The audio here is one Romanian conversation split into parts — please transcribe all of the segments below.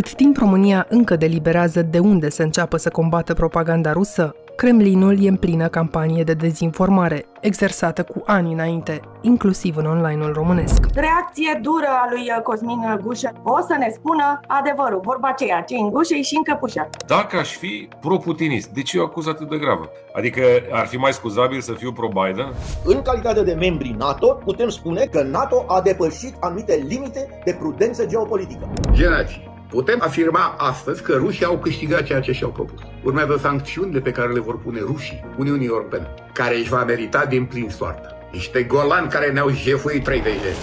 Cât timp România încă deliberează de unde să înceapă să combată propaganda rusă, Kremlinul e în plină campanie de dezinformare, exersată cu ani înainte, inclusiv în online-ul românesc. Reacție dură a lui Cosmin Gușă. O să ne spună adevărul, vorba aceea, ce în gușă și în căpușă. Dacă aș fi pro-putinist, de ce e o acuză atât de gravă? Adică ar fi mai scuzabil să fiu pro-Biden? În calitate de membri NATO, putem spune că NATO a depășit anumite limite de prudență geopolitică. Generații. Putem afirma astăzi că rușii au câștigat ceea ce și-au propus. Urmează sancțiunile pe care le vor pune rușii Uniunii Europene, care își va merita din plin soartă. Niște golani care ne-au jefuit 30 de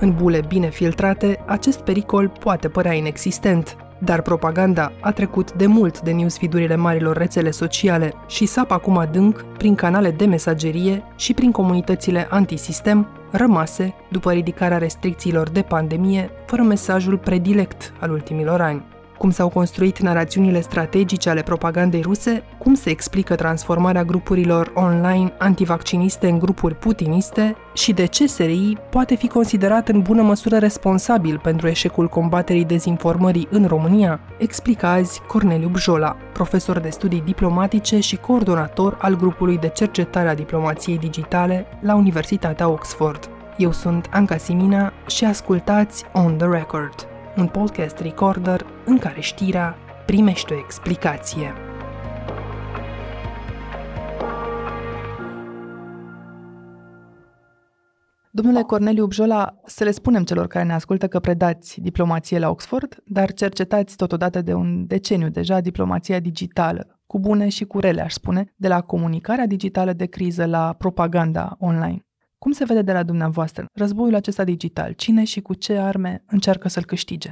În bule bine filtrate, acest pericol poate părea inexistent, dar propaganda a trecut de mult de newsfeed-urile marilor rețele sociale și sapă acum adânc prin canale de mesagerie și prin comunitățile antisistem rămase după ridicarea restricțiilor de pandemie fără mesajul predilect al ultimilor ani cum s-au construit narațiunile strategice ale propagandei ruse, cum se explică transformarea grupurilor online antivacciniste în grupuri putiniste și de ce SRI poate fi considerat în bună măsură responsabil pentru eșecul combaterii dezinformării în România, explică azi Corneliu Bjola, profesor de studii diplomatice și coordonator al grupului de cercetare a diplomației digitale la Universitatea Oxford. Eu sunt Anca Simina și ascultați On The Record un podcast recorder în care știrea primește o explicație. Domnule Corneliu Bjola, să le spunem celor care ne ascultă că predați diplomație la Oxford, dar cercetați totodată de un deceniu deja diplomația digitală, cu bune și cu rele, aș spune, de la comunicarea digitală de criză la propaganda online. Cum se vede de la dumneavoastră războiul acesta digital? Cine și cu ce arme încearcă să-l câștige?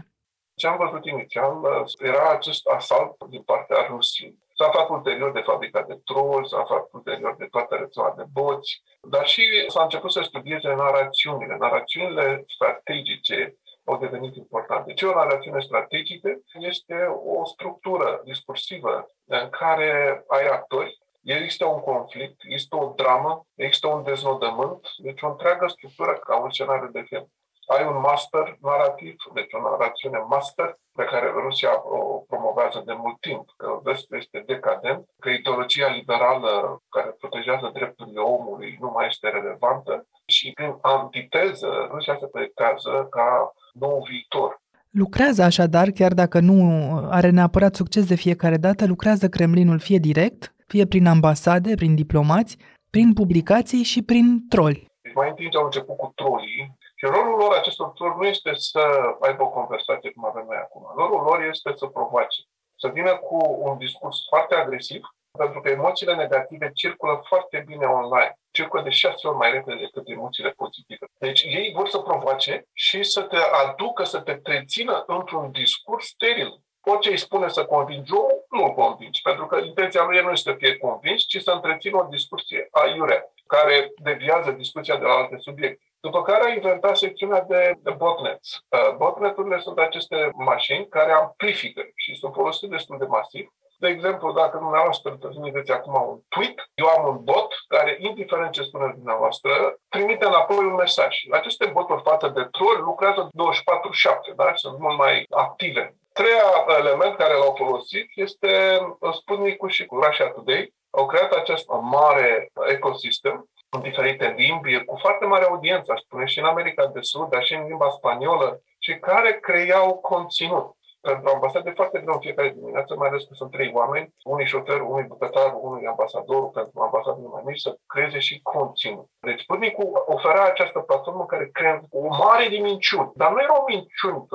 Ce am văzut inițial era acest asalt din partea Rusiei. S-a aflat ulterior de fabrica de troll, s-a aflat ulterior de toată rețeaua de boți, dar și s-a început să studieze narațiunile. Narațiunile strategice au devenit importante. Ce o narațiune strategică este o structură discursivă în care ai actori Există un conflict, există o dramă, există un deznodământ, deci o întreagă structură ca un scenariu de film. Ai un master narrativ, deci o narațiune master, pe care Rusia o promovează de mult timp, că vestul este decadent, că ideologia liberală care protejează drepturile omului nu mai este relevantă și prin antiteză Rusia se proiectează ca nou viitor. Lucrează așadar, chiar dacă nu are neapărat succes de fiecare dată, lucrează Kremlinul fie direct, fie prin ambasade, prin diplomați, prin publicații și prin troli. Mai întâi au început cu trolii și rolul lor acestor troli nu este să aibă o conversație cum avem noi acum. Rolul lor este să provoace, să vină cu un discurs foarte agresiv, pentru că emoțiile negative circulă foarte bine online. Circulă de șase ori mai repede decât emoțiile pozitive. Deci ei vor să provoace și să te aducă, să te trețină într-un discurs steril orice îi spune să convingi omul, nu îl convingi. Pentru că intenția lui nu este să fie convins, ci să întrețină o discuție aiurea, care deviază discuția de la alte subiecte. După care a inventat secțiunea de, de botnets. Uh, botneturile sunt aceste mașini care amplifică și sunt folosite destul de masiv. De exemplu, dacă dumneavoastră trimiteți acum un tweet, eu am un bot care, indiferent ce spune dumneavoastră, trimite înapoi un mesaj. Aceste boturi față de troll lucrează 24-7, da? sunt mult mai active treia element care l-au folosit este uh, Sputnik și cu Russia Today. Au creat acest mare ecosistem în diferite limbi, cu foarte mare audiență, aș spune, și în America de Sud, dar și în limba spaniolă, și care creau conținut pentru ambasade foarte greu în fiecare dimineață, mai ales că sunt trei oameni, unii șofer, unii bucătar, unul ambasador, pentru ambasadorul mai mici, să creeze și conținut. Deci Sputnikul ofera această platformă care crea o mare de minciuni, dar nu erau minciuni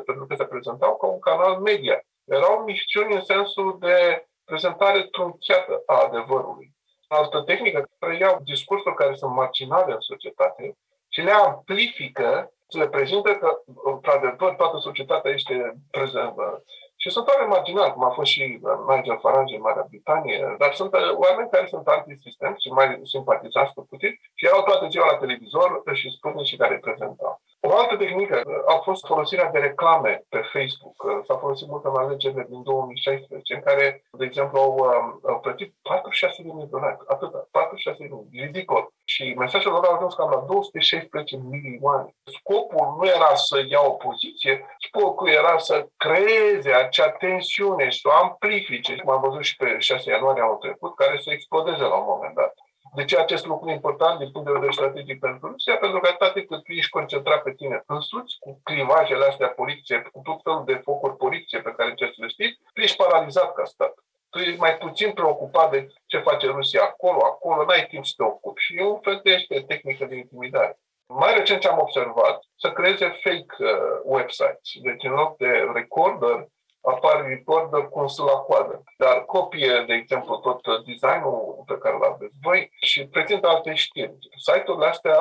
100%, pentru că se prezentau ca un canal media. Erau minciuni în sensul de prezentare trunchiată a adevărului. Altă tehnică, care iau discursuri care sunt marginale în societate și le amplifică se le prezintă că, într-adevăr, toată societatea este prezentă. Și sunt oameni marginali, cum a fost și Nigel Farage în Marea Britanie, dar sunt uh, oameni care sunt antisistem și mai simpatizați cu Putin și erau toate ziua la televizor și spun și care prezentau. O altă tehnică a fost folosirea de reclame pe Facebook. S-a folosit mult în alegerile din 2016, în care, de exemplu, au, um, au plătit 46 de de dolari. Atâta, 46 de mii. Ridicol. Și mesajul lor a ajuns cam la 216 milioane. Scopul nu era să ia o poziție, scopul era să creeze acea tensiune și să o amplifice. M-am văzut și pe 6 ianuarie anul trecut, care să explodeze la un moment dat. De ce acest lucru e important din punct de vedere strategic pentru Rusia? Pentru că atât cât tu ești concentrat pe tine însuți, cu clivajele astea politice, cu tot felul de focuri politice pe care încerci să le știi, tu ești paralizat ca stat. Tu ești mai puțin preocupat de ce face Rusia acolo, acolo, n-ai timp să te ocupi. Și e un fel de este tehnică de intimidare. Mai recent ce am observat, să creeze fake uh, websites. Deci în loc de recorder, apar recorder cu un la coadă. Dar copie, de exemplu, tot designul pe care l aveți voi și prezintă alte știri. Site-urile astea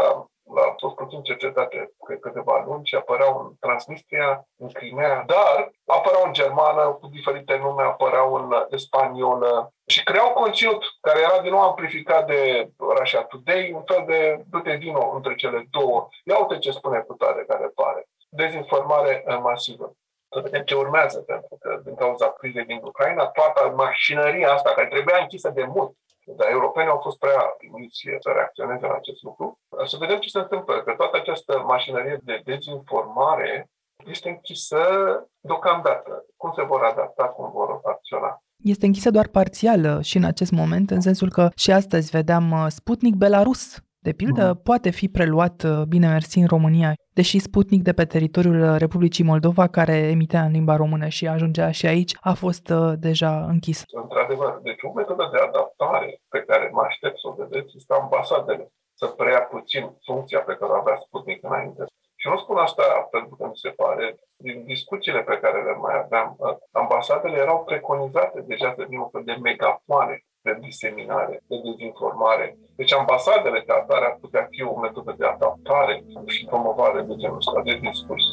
la fost puțin cercetate cred câteva luni și apăreau în Transnistria, în Crimea, dar apăreau în germană, cu diferite nume, apăreau în spaniolă și creau conținut care era din nou amplificat de Russia Today, un fel de du-te vino între cele două. Ia uite ce spune cu tare care pare. Dezinformare masivă să vedem ce urmează, pentru că din cauza crizei din Ucraina, toată mașinăria asta, care trebuia închisă de mult, dar europenii au fost prea timiți să reacționeze la acest lucru. Să vedem ce se întâmplă, că toată această mașinărie de dezinformare este închisă deocamdată. Cum se vor adapta, cum vor acționa. Este închisă doar parțial și în acest moment, în sensul că și astăzi vedeam uh, Sputnik Belarus de pildă, mm. poate fi preluat uh, bine mersi în România, deși Sputnik de pe teritoriul uh, Republicii Moldova, care emitea în limba română și ajungea și aici, a fost uh, deja închis. Într-adevăr, deci o metodă de adaptare pe care mă aștept să o vedeți este ambasadele să preia puțin funcția pe care o avea Sputnik înainte. Și nu spun asta pentru că mi se pare, din discuțiile pe care le mai aveam, ambasadele erau preconizate deja să devină un fel de megafoane de diseminare, de dezinformare. Deci ambasadele ca atare ar putea fi o metodă de adaptare și promovare de genul ăsta de discurs.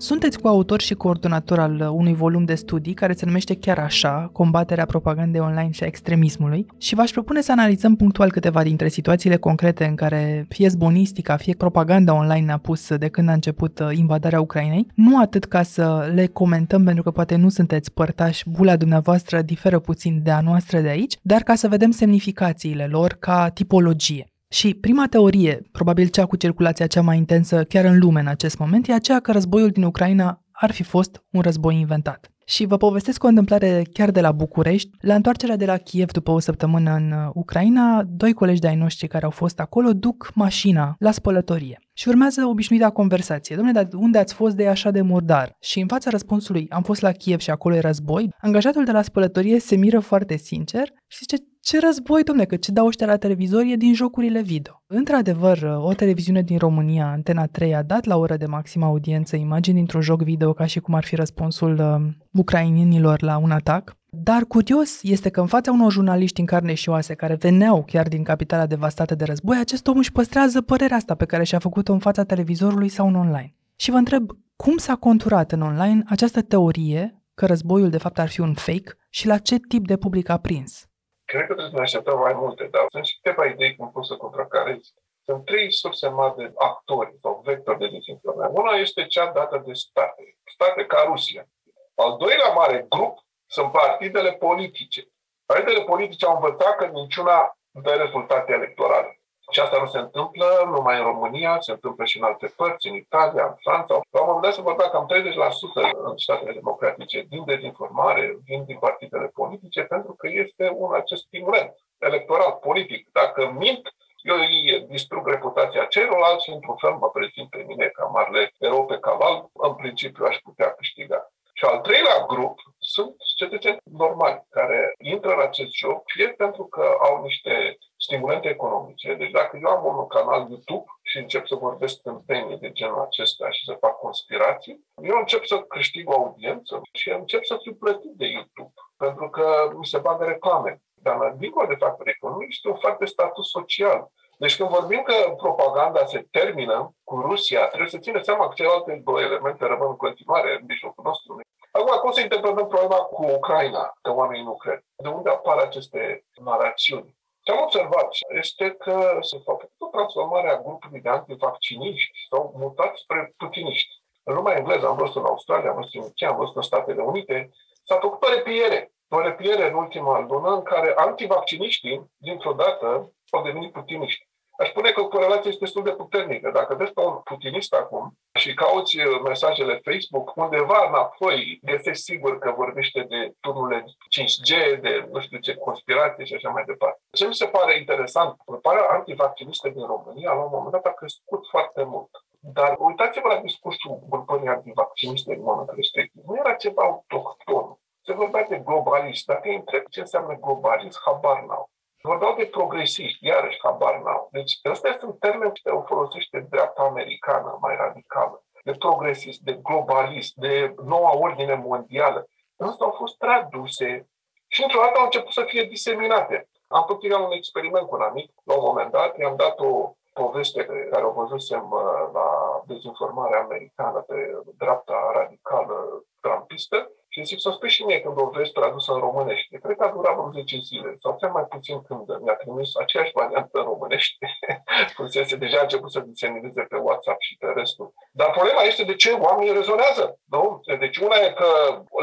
Sunteți coautor și coordonator al unui volum de studii care se numește chiar așa, Combaterea propagandei online și a extremismului și v-aș propune să analizăm punctual câteva dintre situațiile concrete în care fie zbonistica, fie propaganda online ne-a pus de când a început uh, invadarea Ucrainei, nu atât ca să le comentăm pentru că poate nu sunteți părtași, bula dumneavoastră diferă puțin de a noastră de aici, dar ca să vedem semnificațiile lor ca tipologie. Și prima teorie, probabil cea cu circulația cea mai intensă chiar în lume în acest moment, e aceea că războiul din Ucraina ar fi fost un război inventat. Și vă povestesc o întâmplare chiar de la București. La întoarcerea de la Kiev după o săptămână în uh, Ucraina, doi colegi de-ai noștri care au fost acolo duc mașina la spălătorie. Și urmează obișnuita conversație. Domnule, dar unde ați fost de așa de murdar? Și în fața răspunsului, am fost la Kiev și acolo e război, angajatul de la spălătorie se miră foarte sincer și zice, ce război, domne, că ce dau ăștia la televizor e din jocurile video. Într-adevăr, o televiziune din România, Antena 3, a dat la oră de maximă audiență imagini dintr-un joc video ca și cum ar fi răspunsul uh, ucrainienilor la un atac. Dar curios este că în fața unor jurnaliști în carne și oase care veneau chiar din capitala devastată de război, acest om își păstrează părerea asta pe care și-a făcut-o în fața televizorului sau în online. Și vă întreb, cum s-a conturat în online această teorie că războiul de fapt ar fi un fake și la ce tip de public a prins? Cred că trebuie să ne așteptăm mai multe, dar sunt și câteva idei cum pot să contracarezi. Sunt trei surse mari de actori sau vectori de dezinformare. Una este cea dată de state, state ca Rusia. Al doilea mare grup sunt partidele politice. Partidele politice au învățat că niciuna dă rezultate electorale. Și asta nu se întâmplă numai în România, se întâmplă și în alte părți, în Italia, în Franța. La un moment dat se vorbea cam 30% în statele democratice din dezinformare, vin din partidele politice, pentru că este un acest stimulant electoral, politic. Dacă mint, eu îi distrug reputația celorlalți și într-un fel mă prezint pe mine ca marele erou pe caval, în principiu aș putea câștiga. Și al treilea grup sunt cetățeni normali care intră în acest joc, fie pentru că au niște stimulente economice. Deci dacă eu am un canal YouTube și încep să vorbesc în teme de genul acesta și să fac conspirații, eu încep să câștig o audiență și încep să fiu plătit de YouTube, pentru că mi se bagă reclame. Dar dincolo de factori economici, este un fapt de status social. Deci când vorbim că propaganda se termină cu Rusia, trebuie să ținem seama că celelalte două elemente rămân în continuare în mijlocul nostru. Acum, cum să interpretăm problema cu Ucraina, că oamenii nu cred? De unde apar aceste narațiuni? Ce am observat este că s-a făcut o transformare a grupului de antivacciniști sau mutat spre putiniști. În lumea engleză am văzut în Australia, am văzut în China, am văzut în Statele Unite, s-a făcut o repiere. O repiere în ultima lună în care antivacciniștii, dintr-o dată, au devenit putiniști. Aș spune că corelația este destul de puternică. Dacă vezi pe un putinist acum și cauți uh, mesajele Facebook, undeva înapoi găsești sigur că vorbește de turnurile 5G, de nu știu ce conspirație și așa mai departe. Ce mi se pare interesant, gruparea antivaccinistă din România, la un moment dat, a crescut foarte mult. Dar uitați-vă la discursul grupării antivacciniste în momentul respectiv. Nu era ceva autohton. Se vorbea de globalist. Dacă îi întreb ce înseamnă globalist, habar n-au. Vorbeau de progresiști, iarăși habar n-au. Deci ăsta este un termen ce o folosește dreapta americană mai radicală. De progresist, de globalist, de noua ordine mondială. Însă au fost traduse și într-o dată au început să fie diseminate. Am făcut un experiment cu un amic, la un moment dat, i-am dat o poveste pe care o văzusem uh, la dezinformarea americană pe dreapta radicală trampistă și zic să spui și mie când o vezi tradusă în românește. Cred că a durat vreo 10 zile sau chiar mai puțin când mi-a trimis aceeași variantă în românește. Fusese deja a început să disemineze pe WhatsApp și pe restul. Dar problema este de ce oamenii rezonează. Nu? Deci una e că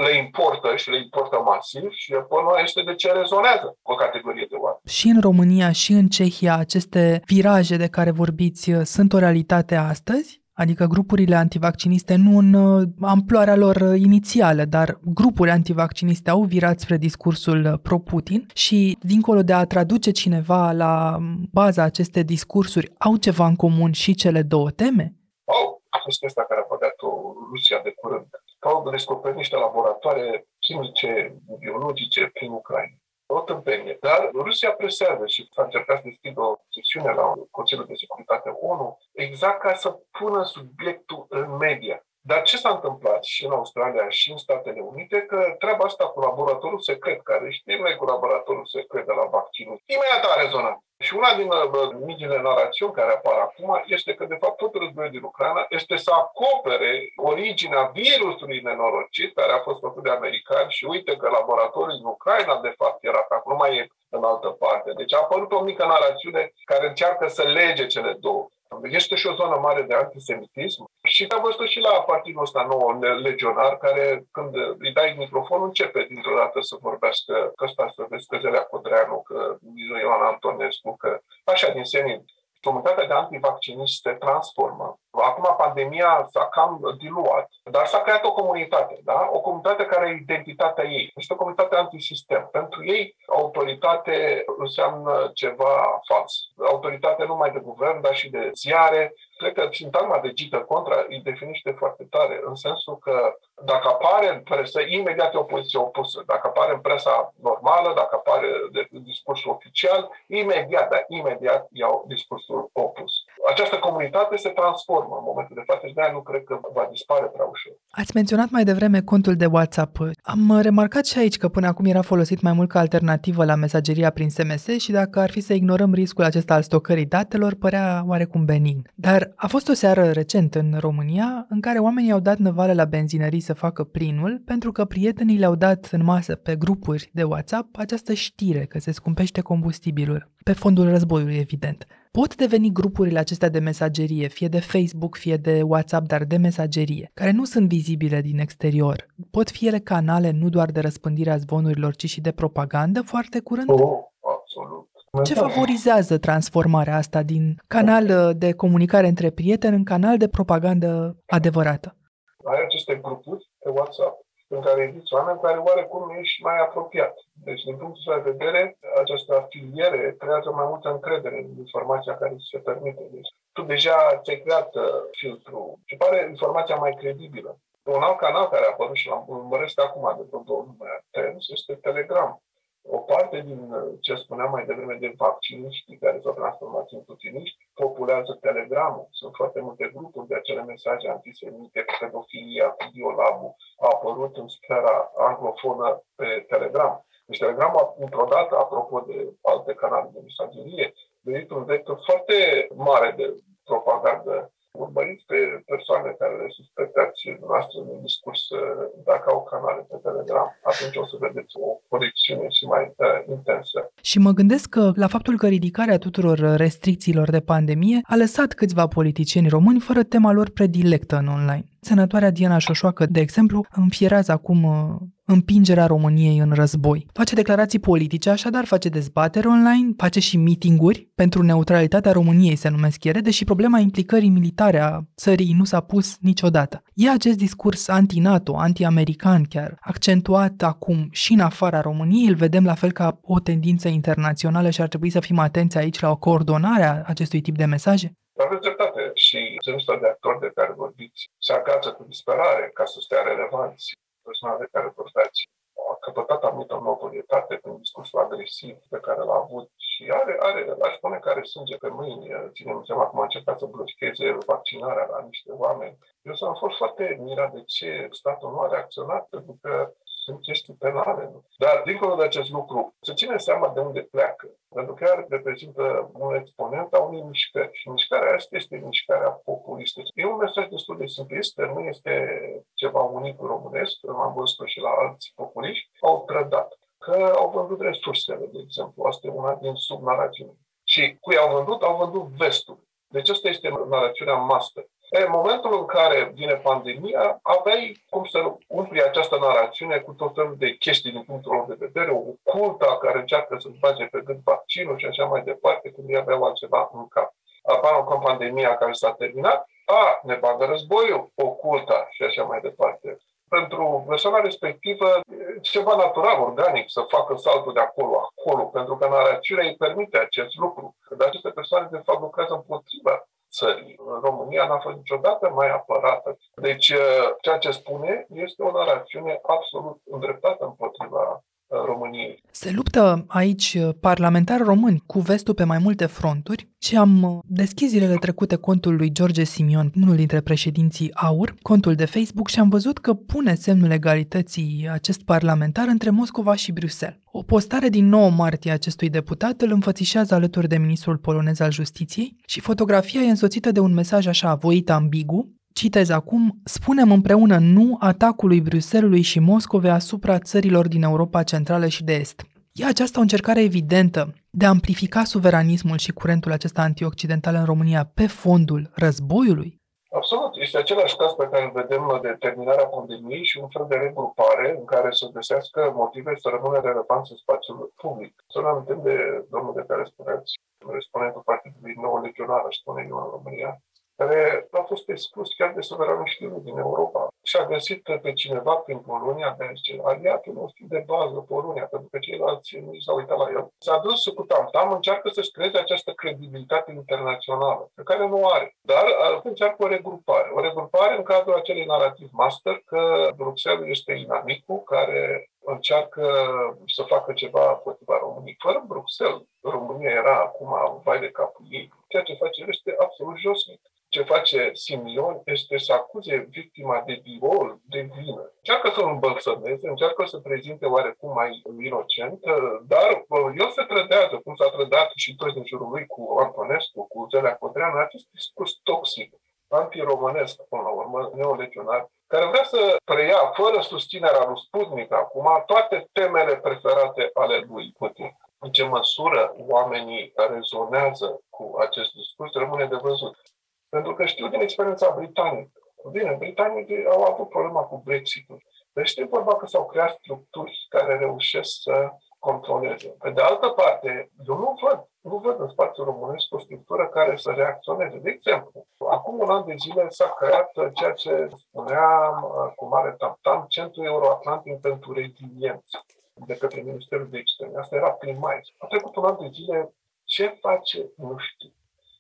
le importă și le importă masiv și apoi este de ce rezonează cu o categorie de oameni. Și în România și în Cehia aceste viraje de care vorbiți sunt o realitate astăzi? Adică grupurile antivacciniste nu în uh, amploarea lor uh, inițială, dar grupuri antivacciniste au virat spre discursul uh, pro-Putin și, dincolo de a traduce cineva la um, baza aceste discursuri, au ceva în comun și cele două teme? Au, a fost asta care a păgat-o Rusia de curând. Au descoperit niște laboratoare chimice, biologice prin Ucraina o tâmpenie. Dar Rusia presează și s-a încercat să deschidă o sesiune la Consiliul de Securitate ONU exact ca să pună subiectul în media. Dar ce s-a întâmplat și în Australia și în Statele Unite, că treaba asta cu laboratorul secret, care știm noi cu laboratorul secret de la vaccinul, imediat a rezonat. Și una din uh, micile narațiuni care apar acum este că, de fapt, tot războiul din Ucraina este să acopere originea virusului nenorocit care a fost făcut de americani și uite că laboratorul din Ucraina, de fapt, era pe acolo, nu mai e în altă parte. Deci a apărut o mică narațiune care încearcă să lege cele două. Este și o zonă mare de antisemitism. Și am văzut și la partidul ăsta nou legionar, care când îi dai microfonul începe dintr-o dată să vorbească, că ăsta să vezi că Zelea Codreanu, că Ioan Antonescu, că așa din senin comunitatea de antivacciniști se transformă. Acum pandemia s-a cam diluat, dar s-a creat o comunitate, da? o comunitate care are identitatea ei. Este o comunitate antisistem. Pentru ei, autoritate înseamnă ceva fals. Autoritate nu numai de guvern, dar și de ziare. Cred că sintagma de Gita Contra îi definește foarte tare, în sensul că dacă apare în presă, imediat e o poziție opusă. Dacă apare în presa normală, dacă apare de discursul oficial, imediat, dar imediat iau discursul opus. Această comunitate se transformă în momentul de față și de nu cred că va dispare prea ușor. Ați menționat mai devreme contul de WhatsApp. Am remarcat și aici că până acum era folosit mai mult ca alternativă la mesageria prin SMS și dacă ar fi să ignorăm riscul acesta al stocării datelor, părea oarecum benign. Dar a fost o seară recent în România în care oamenii au dat năvală la benzinării să facă plinul pentru că prietenii le-au dat în masă pe grupuri de WhatsApp această știre că se scumpește combustibilul. Pe fondul războiului, evident. Pot deveni grupurile acestea de mesagerie, fie de Facebook, fie de WhatsApp, dar de mesagerie, care nu sunt vizibile din exterior. Pot fi ele canale nu doar de răspândire a zvonurilor, ci și de propagandă foarte curând? Oh, absolut. Ce favorizează transformarea asta din canal de comunicare între prieteni în canal de propagandă adevărată? Ai aceste grupuri pe WhatsApp în care eviți oameni care oarecum ești mai apropiat. Deci, din punctul de vedere, această afiliere creează mai multă încredere în informația care ți se permite. Deci, tu deja ți-ai creat uh, filtru și pare informația mai credibilă. Un alt canal care a apărut și l-am urmăresc acum de vreo două luni este Telegram o parte din uh, ce spuneam mai devreme de vacciniști care s-au transformat în putiniști populează Telegramul. Sunt foarte multe grupuri de acele mesaje antisemite cu pedofilia, cu biolabul. A apărut în sfera anglofonă pe Telegram. Deci Telegramul, într-o dată, apropo de alte canale de mesagerie, venit un vector foarte mare de propagandă urmăriți pe persoane care le suspectați noastre în discurs dacă au canale pe Telegram. Atunci o să vedeți o conexiune și mai uh, intensă. Și mă gândesc că la faptul că ridicarea tuturor restricțiilor de pandemie a lăsat câțiva politicieni români fără tema lor predilectă în online. Senatoarea Diana Șoșoacă, de exemplu, înfierează acum uh, împingerea României în război. Face declarații politice, așadar face dezbatere online, face și meetinguri pentru neutralitatea României, se numesc ele, deși problema implicării militare a țării nu s-a pus niciodată. E acest discurs anti-NATO, anti-american chiar, accentuat acum și în afara României, îl vedem la fel ca o tendință internațională și ar trebui să fim atenți aici la o coordonare a acestui tip de mesaje? Aveți dreptate și genul de actori de care vorbiți se agață cu disperare ca să stea relevanți de care vorbeați. A căpătat anumită notorietate prin discursul agresiv pe care l-a avut și are, are, aș spune că are sânge pe mâini. Ținem seama cum a încercat să blocheze vaccinarea la niște oameni. Eu s-am fost foarte mirat de ce statul nu a reacționat, pentru că sunt chestii penale. Nu? Dar, dincolo de acest lucru, să ține seama de unde pleacă. Pentru că ea reprezintă un exponent a unei mișcări. Și mișcarea asta este mișcarea populistă. E un mesaj destul de simplist, nu este ceva unic românesc, am văzut și la alți populiști, au trădat. Că au vândut resursele, de exemplu. Asta e una din subnarațiune. Și cui au vândut? Au vândut vestul. Deci asta este narațiunea master. În momentul în care vine pandemia, aveai cum să umpli această narațiune cu tot felul de chestii din punctul lor de vedere, o cultă care încearcă să-ți bage pe gând vaccinul și așa mai departe, când ei aveau altceva în cap. Apar cu pandemia care s-a terminat, a, ne bagă războiul, oculta și așa mai departe. Pentru persoana respectivă, ceva natural, organic, să facă saltul de acolo, acolo, pentru că narațiunea îi permite acest lucru. Dar aceste persoane, de fapt, lucrează împotriva țării. România n-a fost niciodată mai apărată. Deci, uh, ceea ce spune este o narațiune absolut îndreptată împotriva uh, României. Se luptă aici uh, parlamentari români cu vestul pe mai multe fronturi și am deschis zilele trecute contul lui George Simion, unul dintre președinții AUR, contul de Facebook și am văzut că pune semnul egalității acest parlamentar între Moscova și Bruxelles. O postare din 9 martie acestui deputat îl înfățișează alături de ministrul polonez al justiției și fotografia e însoțită de un mesaj așa voit ambigu, Citez acum, spunem împreună nu atacului Bruselului și Moscovei asupra țărilor din Europa Centrală și de Est. E aceasta o încercare evidentă de a amplifica suveranismul și curentul acesta antioccidental în România pe fondul războiului? Absolut. Este același caz pe care îl vedem de terminarea pandemiei și un fel de regrupare în care să găsească motive să rămână relevanți în spațiul public. Să nu amintim de domnul de care spuneați, respondentul Partidului Nou Legionar, aș spune eu, în România, care a fost exclus chiar de suveraniștii din Europa. Și a găsit pe cineva prin Polonia, de zice, aliatul nostru de bază, Polonia, pentru că ceilalți nu s-au uitat la el. S-a dus cu tam-tam, încearcă să-și creeze această credibilitate internațională, pe care nu are. Dar încearcă o regrupare. O regrupare în cadrul acelui narativ master că Bruxelles este inamicul care încearcă să facă ceva împotriva României. Fără Bruxelles, România era acum vai de capul ei. Ceea ce face este absolut josnic ce face Simion este să acuze victima de viol, de vină. Încearcă să îmbălsămeze, încearcă să prezinte oarecum mai inocent, dar el se trădează, cum s-a trădat și toți din jurul lui cu Antonescu, cu Zelea Codreanu, acest discurs toxic, antiromânesc, până la urmă, neolegionar, care vrea să preia, fără susținerea lui Sputnik acum, toate temele preferate ale lui Putin. În ce măsură oamenii rezonează cu acest discurs rămâne de văzut. Pentru că știu din experiența britanică. Bine, britanicii au avut problema cu Brexit-ul. Deci știu vorba că s-au creat structuri care reușesc să controleze. Pe de altă parte, eu nu văd, nu văd în spațiul românesc o structură care să reacționeze. De exemplu, acum un an de zile s-a creat ceea ce spuneam cu mare tam-tam, Centrul Euroatlantic pentru Reziliență de către Ministerul de Externe. Asta era prin mai. A trecut un an de zile. Ce face? Nu știu.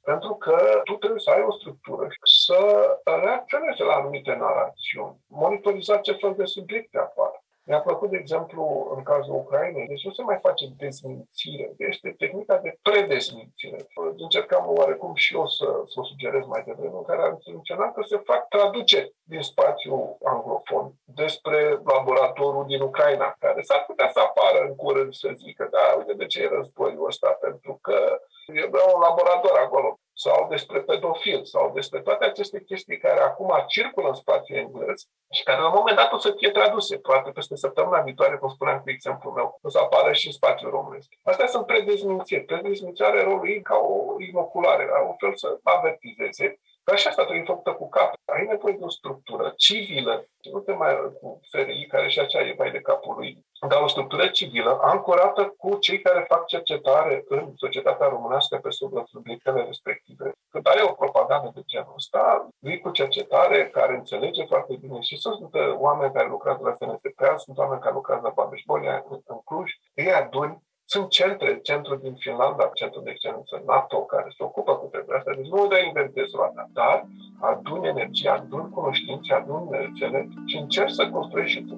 Pentru că tu trebuie să ai o structură să reacționeze la anumite narațiuni, monitoriza ce fel de subiecte apar. Mi-a plăcut, de exemplu, în cazul Ucrainei, deci nu se mai face dezmințire, este tehnica de predesmințire. Încercam oarecum și eu să, să o sugerez mai devreme, în care am menționat că se fac traduceri din spațiul anglofon despre laboratorul din Ucraina, care s-ar putea să apară în curând să zică, da, uite de ce e războiul ăsta, pentru că era un laborator acolo. Sau despre pedofil sau despre toate aceste chestii care acum circulă în spațiul englez și care la un moment dat o să fie traduse. Poate peste săptămâna viitoare, cum spuneam cu exemplu meu, o să apară și în spațiul românesc. Astea sunt predezmințiri. Predezmințarea are rolul ei ca o inoculare, la un fel să avertizeze dar și asta trebuie făcută cu cap. Ai nevoie de o structură civilă, nu te mai cu FRI, care și aceea e mai de capul lui, dar o structură civilă ancorată cu cei care fac cercetare în societatea românească pe subiectele respective. Când ai o propagandă de genul ăsta, vii cu cercetare care înțelege foarte bine și sunt oameni care lucrează la SNSP, sunt oameni care lucrează la Babeș-Bolia în Cluj, ei aduni sunt centre, centrul din Finlanda, centrul de excelență NATO, care se ocupă cu treburile astea. Deci nu dai inventez roata, dar adun energie, adun cunoștințe, adun rețele și încerci să construiești și tu.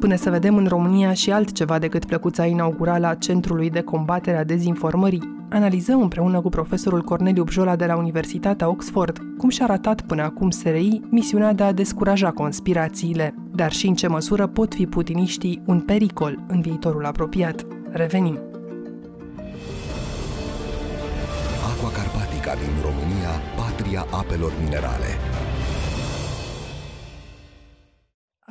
Până să vedem în România și altceva decât plăcuța inaugurală a Centrului de Combatere a Dezinformării, analizăm împreună cu profesorul Corneliu Bjola de la Universitatea Oxford cum și-a ratat până acum SRI misiunea de a descuraja conspirațiile, dar și în ce măsură pot fi putiniștii un pericol în viitorul apropiat. Revenim! Aqua Carpatica din România, patria apelor minerale.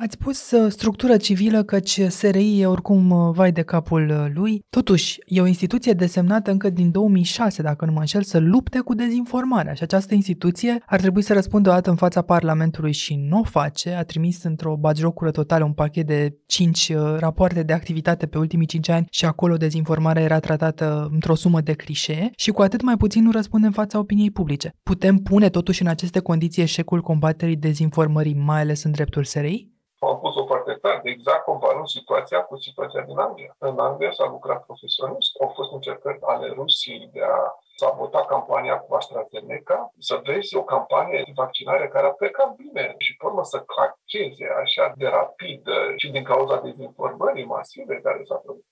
Ați pus uh, structură civilă căci SRI e oricum uh, vai de capul uh, lui. Totuși, e o instituție desemnată încă din 2006, dacă nu mă înșel, să lupte cu dezinformarea și această instituție ar trebui să răspundă o dată în fața Parlamentului și nu o face. A trimis într-o bagiocură totală un pachet de 5 rapoarte de activitate pe ultimii 5 ani și acolo dezinformarea era tratată într-o sumă de clișee și cu atât mai puțin nu răspunde în fața opiniei publice. Putem pune totuși în aceste condiții eșecul combaterii dezinformării, mai ales în dreptul SRI? Am pus-o foarte clar, de exact comparând situația cu situația din Anglia. În Anglia s-a lucrat profesionist, au fost încercări ale Rusiei de a sabota campania cu AstraZeneca, să vezi o campanie de vaccinare care a plecat bine și, pe urmă, să clacheze așa de rapid și din cauza dezinformării masive care s-a făcut.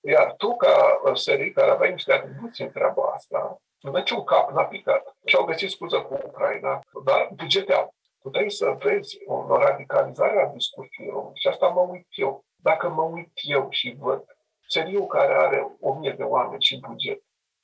Iar tu, ca serii care aveai niște atribuții în treaba asta, niciun cap n-a picat. Și au găsit scuză cu Ucraina, dar bugeteau puteai să vezi o radicalizare a discursului și asta mă uit eu. Dacă mă uit eu și văd seriul care are o mie de oameni și buget,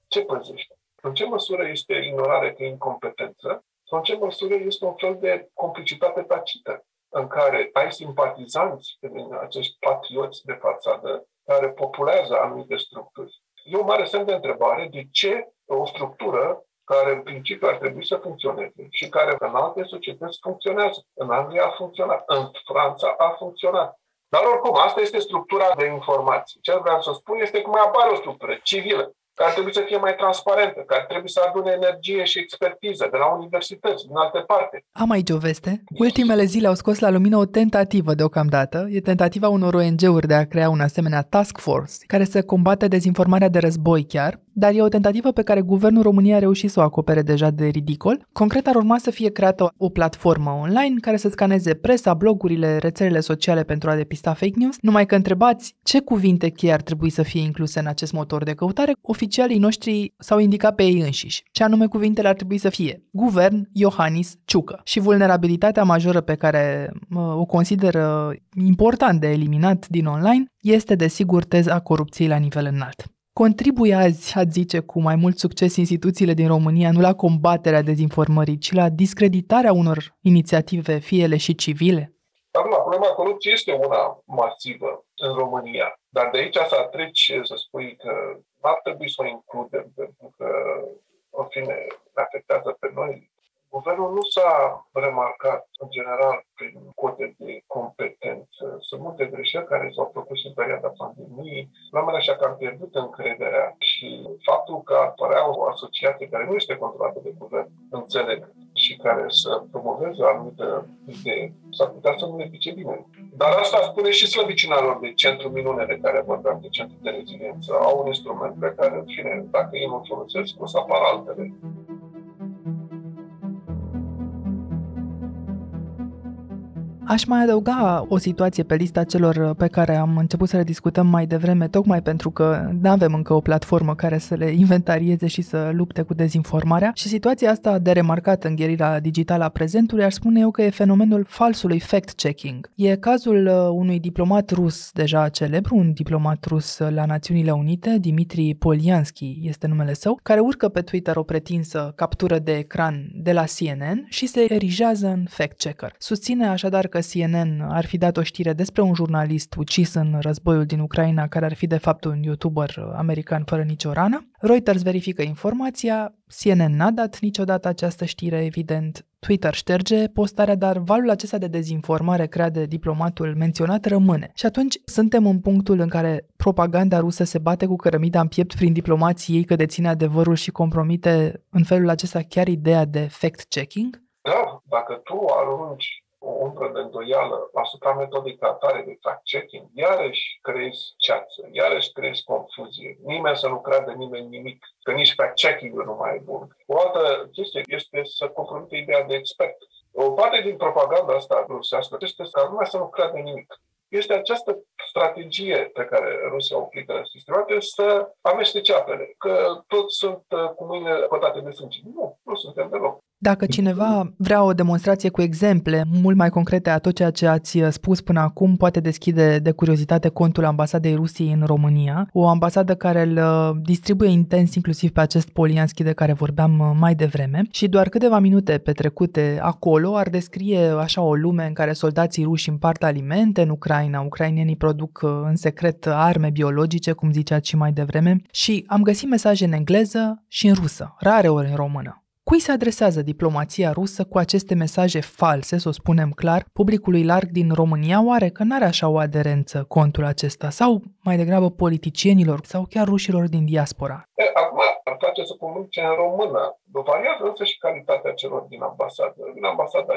ce păzește? În ce măsură este ignorare că incompetență? Sau în ce măsură este un fel de complicitate tacită în care ai simpatizanți din acești patrioți de fațadă care populează anumite structuri? E un mare semn de întrebare de ce o structură care în principiu ar trebui să funcționeze și care în alte societăți funcționează. În Anglia a funcționat, în Franța a funcționat. Dar oricum, asta este structura de informații. Ce vreau să spun este că mai apare o structură civilă, care ar trebui să fie mai transparentă, care ar trebui să adune energie și expertiză de la universități, din alte parte. Am aici o veste. Ultimele zile au scos la lumină o tentativă deocamdată. E tentativa unor ONG-uri de a crea un asemenea task force care să combate dezinformarea de război chiar, dar e o tentativă pe care guvernul României a reușit să o acopere deja de ridicol. Concret ar urma să fie creată o platformă online care să scaneze presa, blogurile, rețelele sociale pentru a depista fake news, numai că întrebați ce cuvinte cheie ar trebui să fie incluse în acest motor de căutare, oficialii noștri s-au indicat pe ei înșiși. Ce anume cuvintele ar trebui să fie Guvern, Iohannis, Ciucă. Și vulnerabilitatea majoră pe care o consideră important de eliminat din online este desigur teza corupției la nivel înalt. Contribuie azi, ați zice, cu mai mult succes instituțiile din România, nu la combaterea dezinformării, ci la discreditarea unor inițiative, fie ele și civile? Acum, problema corupției este una masivă în România, dar de aici să treci să spui că ar trebui să o includem, pentru că, în fine, ne afectează pe noi Guvernul nu s-a remarcat, în general, prin cote de competență. Sunt multe greșeli care s-au făcut și în perioada pandemiei. La mea așa că am pierdut încrederea și faptul că apărea o asociație care nu este controlată de guvern, înțeleg, și care să promoveze o anumită idee, s-ar putea să nu le pice bine. Dar asta spune și slăbiciunea de centru minune de care vorbeam, de centru de reziliență. Au un instrument pe care, în fine, dacă ei nu folosesc, o să apară altele. Aș mai adăuga o situație pe lista celor pe care am început să le discutăm mai devreme, tocmai pentru că nu avem încă o platformă care să le inventarieze și să lupte cu dezinformarea. Și situația asta de remarcat în gherila digitală a prezentului, ar spune eu că e fenomenul falsului fact-checking. E cazul uh, unui diplomat rus deja celebru, un diplomat rus la Națiunile Unite, Dimitri Polianski este numele său, care urcă pe Twitter o pretinsă captură de ecran de la CNN și se erigează în fact-checker. Susține așadar că CNN ar fi dat o știre despre un jurnalist ucis în războiul din Ucraina, care ar fi de fapt un youtuber american fără nicio rană. Reuters verifică informația, CNN n-a dat niciodată această știre, evident. Twitter șterge postarea, dar valul acesta de dezinformare creat de diplomatul menționat rămâne. Și atunci suntem în punctul în care propaganda rusă se bate cu cărămida în piept prin diplomații ei că deține adevărul și compromite în felul acesta chiar ideea de fact-checking? Da, dacă tu arunci o umbră de îndoială asupra metodei ca atare de fact-checking, iarăși creezi ceață, iarăși creezi confuzie. Nimeni să nu creadă nimeni nimic, că nici fact-checking-ul nu mai e bun. O altă chestie este să compromite ideea de expert. O parte din propaganda asta rusească este ca lumea să nu creadă nimic. Este această strategie pe care Rusia o aplică sistematic să amestece apele, că toți sunt uh, cu mâinile pătate de sânge. Nu, nu suntem deloc. Dacă cineva vrea o demonstrație cu exemple mult mai concrete a tot ceea ce ați spus până acum, poate deschide de curiozitate contul ambasadei Rusiei în România, o ambasadă care îl uh, distribuie intens inclusiv pe acest Polianski de care vorbeam uh, mai devreme și doar câteva minute petrecute acolo ar descrie așa o lume în care soldații ruși împart alimente în Ucraina, ucrainienii produc uh, în secret arme biologice, cum ziceați și mai devreme, și am găsit mesaje în engleză și în rusă, rare ori în română. Cui se adresează diplomația rusă cu aceste mesaje false, să o spunem clar, publicului larg din România? Oare că n-are așa o aderență contul acesta? Sau mai degrabă politicienilor sau chiar rușilor din diaspora? E, acum ar place să comunice în română. Variază însă și calitatea celor din ambasadă. Din ambasada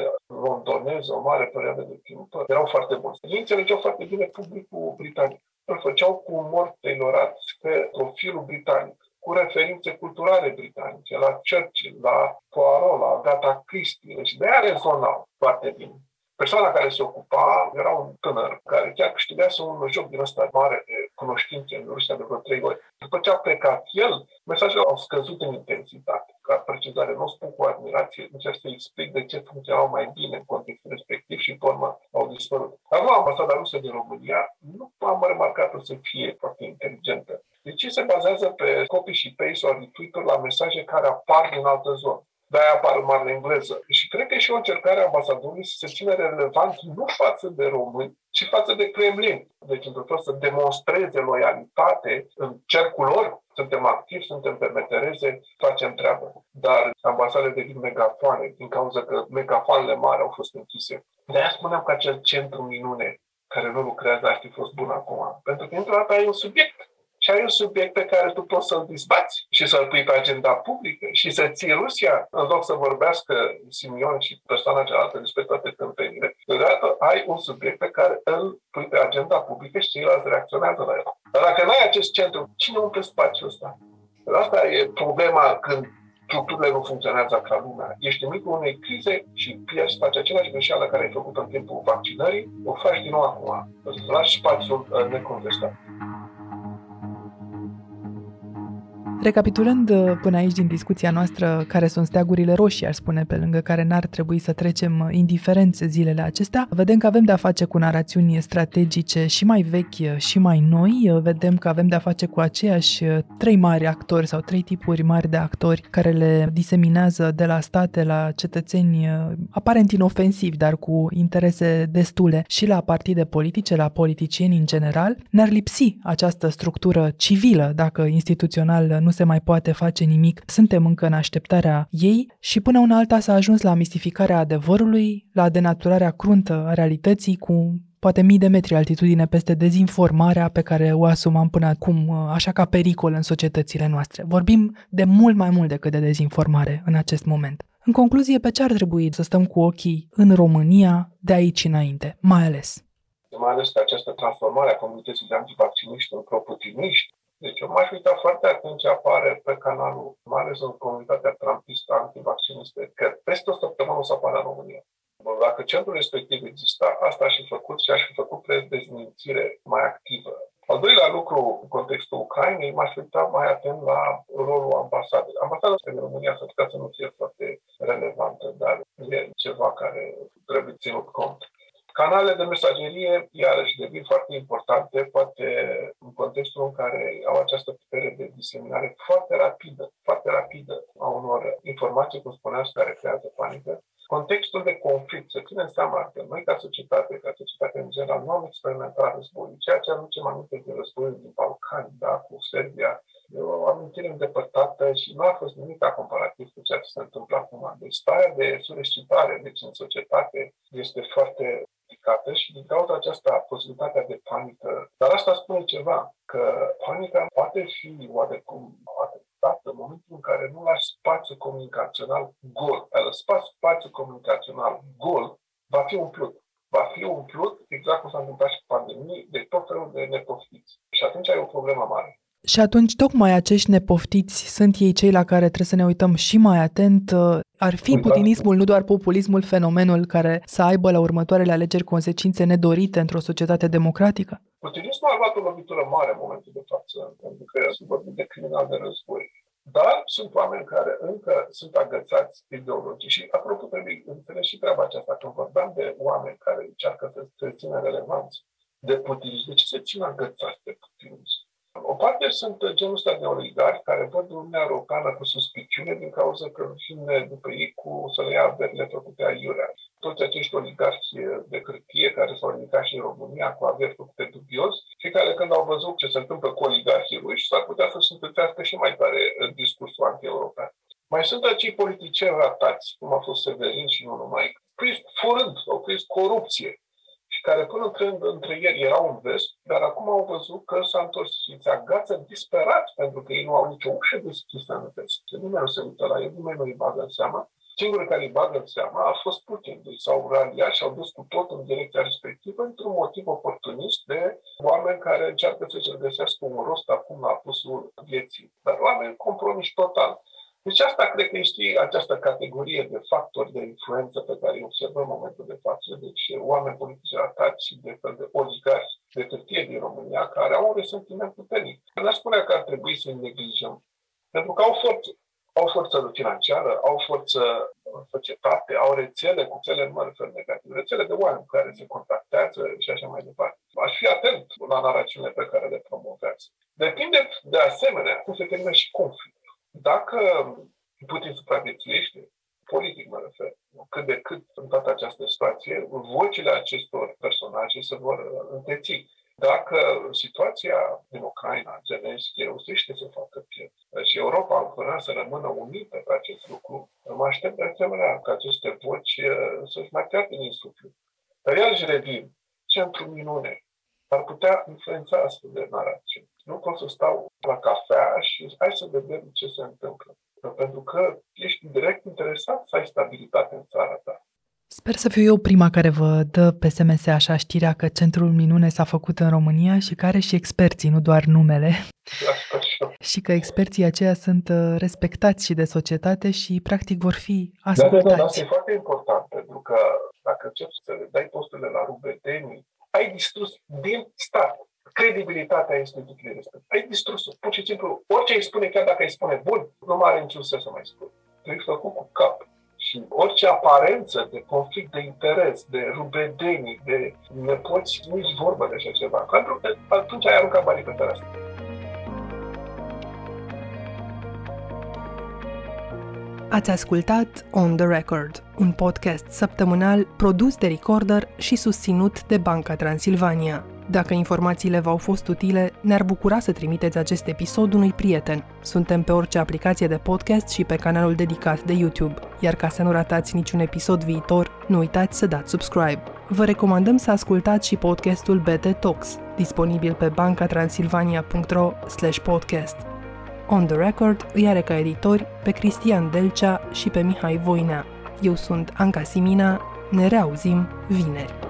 londoneză, o mare perioadă de timp, erau foarte buni. Ei înțelegeau foarte bine publicul britanic. Îl făceau cu umor tailorat pe profilul britanic cu referințe culturale britanice, la Churchill, la Poirot, la Agatha Christie. Deci de aia rezonau foarte bine. Persoana care se ocupa era un tânăr care chiar câștigase un joc din ăsta mare de cunoștințe în Rusia de vreo trei ori. După ce a plecat el, mesajele au scăzut în intensitate. Ca precizare, nu o spun cu admirație, încerc să explic de ce funcționau mai bine în contextul respectiv și în urmă au dispărut. Acum, ambasada rusă din România nu am remarcat să fie foarte inteligentă. Deci se bazează pe copy și paste sau Twitter la mesaje care apar din altă zonă de-aia apar în mare engleză. Și cred că e și o încercare a ambasadorului să se țină relevant nu față de români, ci față de Kremlin. Deci, într-un fel, să demonstreze loialitate în cercul lor. Suntem activi, suntem pe metereze, facem treabă. Dar ambasadele devin megafoane din cauza că megafoanele mari au fost închise. De-aia spuneam că acel centru minune care nu lucrează ar fi fost bun acum. Pentru că, într-o dată, ai un subiect și ai un subiect pe care tu poți să-l dizbați și să-l pui pe agenda publică și să ții Rusia, în loc să vorbească Simion și persoana cealaltă despre toate tâmpenile. Deodată ai un subiect pe care îl pui pe agenda publică și ceilalți reacționează la el. Dar dacă nu ai acest centru, cine umple spațiul ăsta? Asta e problema când structurile nu funcționează ca lumea. Ești în micul unei crize și pierzi, faci același greșeală care ai făcut în timpul vaccinării, o faci din nou acum. Îți lași spațiul uh, necontestat. Recapitulând uh, până aici din discuția noastră care sunt steagurile roșii, aș spune, pe lângă care n-ar trebui să trecem uh, indiferenți zilele acestea, vedem că avem de-a face cu narațiuni strategice și mai vechi și mai noi, vedem că avem de-a face cu aceiași uh, trei mari actori sau trei tipuri mari de actori care le diseminează de la state la cetățeni aparent inofensivi, dar cu interese destule și la partide politice, la politicieni în general. Ne-ar lipsi această structură civilă dacă instituțional nu se mai poate face nimic, suntem încă în așteptarea ei și până una alta s-a ajuns la mistificarea adevărului, la denaturarea cruntă a realității cu poate mii de metri altitudine peste dezinformarea pe care o asumam până acum așa ca pericol în societățile noastre. Vorbim de mult mai mult decât de dezinformare în acest moment. În concluzie, pe ce ar trebui să stăm cu ochii în România de aici înainte, mai ales? Mai ales că această transformare a comunității de antivacciniști în proputiniști deci eu m-aș uita foarte atent ce apare pe canalul, mai ales în comunitatea trumpistă antivaccinistă, că peste o săptămână o să apară în România. Dacă centrul respectiv exista, asta aș fi făcut și aș fi făcut pre dezmințire mai activă. Al doilea lucru, în contextul Ucrainei, m-aș uita mai atent la rolul ambasadei. Ambasada în România s-ar putea să nu fie foarte relevantă, dar e ceva care trebuie ținut cont. Canalele de mesagerie, iarăși, devin foarte importante, poate în contextul în care au această putere de diseminare foarte rapidă, foarte rapidă a unor informații, cum spuneam, care creează panică. Contextul de conflict, să ținem seama că noi ca societate, ca societate în general, nu am experimentat războiul, ceea ce aducem aminte de războiul din Balcani, da, cu Serbia, e o amintire îndepărtată și nu a fost nimic comparativ cu ceea ce se întâmplă acum. Deci starea de surescitare deci în societate este foarte ridicată și din cauza aceasta posibilitatea de panică. Dar asta spune ceva, că panica poate fi oarecum adaptată în momentul în care nu lași spațiu comunicațional gol. Dar spațiu, spațiu comunicațional gol va fi umplut. Va fi umplut, exact cum s-a întâmplat și cu pandemie, de tot felul de nepoftiți. Și atunci ai o problemă mare. Și atunci tocmai acești nepoftiți sunt ei cei la care trebuie să ne uităm și mai atent. Uh, ar fi putinismul, nu doar populismul, fenomenul care să aibă la următoarele alegeri consecințe nedorite într-o societate democratică? Putinismul a luat o lovitură mare în momentul de față, pentru că sunt vorbit de criminal de război. Dar sunt oameni care încă sunt agățați ideologic și, apropo, trebuie înțeles și treaba aceasta. Când vorbeam de oameni care încearcă să se țină relevanți de putinism, de ce se țin agățați de putinism? O parte sunt genul ăsta de oligarhi care văd Uniunea Europeană cu suspiciune din cauza că vine după ei cu să le ia averile făcute aiurea. Toți acești oligarhi de hârtie care s-au ridicat și în România cu averi făcute dubios și care când au văzut ce se întâmplă cu oligarhii ruși s-ar putea să se și mai tare în discursul anti-european. Mai sunt acei politicieni ratați, cum a fost Severin și nu numai, prins furând, au prins corupție, care până când între ieri erau în vest, dar acum au văzut că s-a întors și se agață disperat pentru că ei nu au nicio ușă deschisă în vest. Nimeni nu se uită la ei, nimeni nu îi bagă în seama. Singurul care îi bagă în seama a fost Putin. Deci s-au raliat și au dus cu tot în direcția respectivă într-un motiv oportunist de oameni care încearcă să-și găsească un rost acum la apusul vieții. Dar oameni compromis total. Deci asta cred că știi această categorie de factori de influență pe care îi observăm în momentul de față. Deci oameni politici atați și de fel de oligarhi de hârtie din România care au un resentiment puternic. Nu aș spune că ar trebui să-i neglijăm. Pentru că au forță. Au forță financiară, au forță societate, au rețele cu cele mari fel negative, rețele de oameni care se contactează și așa mai departe. Aș fi atent la narațiunile pe care le promovează. Depinde de asemenea cum se termină și conflict dacă Putin supraviețuiește, politic mă refer, cât de cât în toată această situație, vocile acestor personaje se vor înteți. Dacă situația din Ucraina, Zelenski, reușește să facă piept și Europa vrea să rămână unită pe acest lucru, mă aștept de asemenea ca aceste voci uh, să-și mai piardă din suflet. Dar iarăși revin, centru minune ar putea influența astfel de narațiuni. Nu pot să stau la cafea și hai să vedem ce se întâmplă. Pentru că ești direct interesat să ai stabilitate în țara ta. Sper să fiu eu prima care vă dă pe SMS așa știrea că Centrul Minune s-a făcut în România și care și experții, nu doar numele. Da, și că experții aceia sunt uh, respectați și de societate și practic vor fi ascultați. Da, da, da, asta e foarte important pentru că dacă începi să le dai posturile la rubedenii, ai distrus din start credibilitatea instituției respective. Ai distrus-o. Pur și simplu, orice îi spune, chiar dacă îi spune bun, nu mai are niciun sens să mai spune. Trebuie făcut cu cap. Și orice aparență de conflict de interes, de rubedenii, de nepoți, nici vorba de așa ceva. Pentru că atunci ai aruncat banii pe tereastră. Ați ascultat On The Record, un podcast săptămânal produs de Recorder și susținut de Banca Transilvania. Dacă informațiile v-au fost utile, ne-ar bucura să trimiteți acest episod unui prieten. Suntem pe orice aplicație de podcast și pe canalul dedicat de YouTube, iar ca să nu ratați niciun episod viitor, nu uitați să dați subscribe. Vă recomandăm să ascultați și podcastul BT Talks, disponibil pe bancatransilvania.ro podcast. On The Record îi are ca editori pe Cristian Delcea și pe Mihai Voinea. Eu sunt Anca Simina, ne reauzim vineri.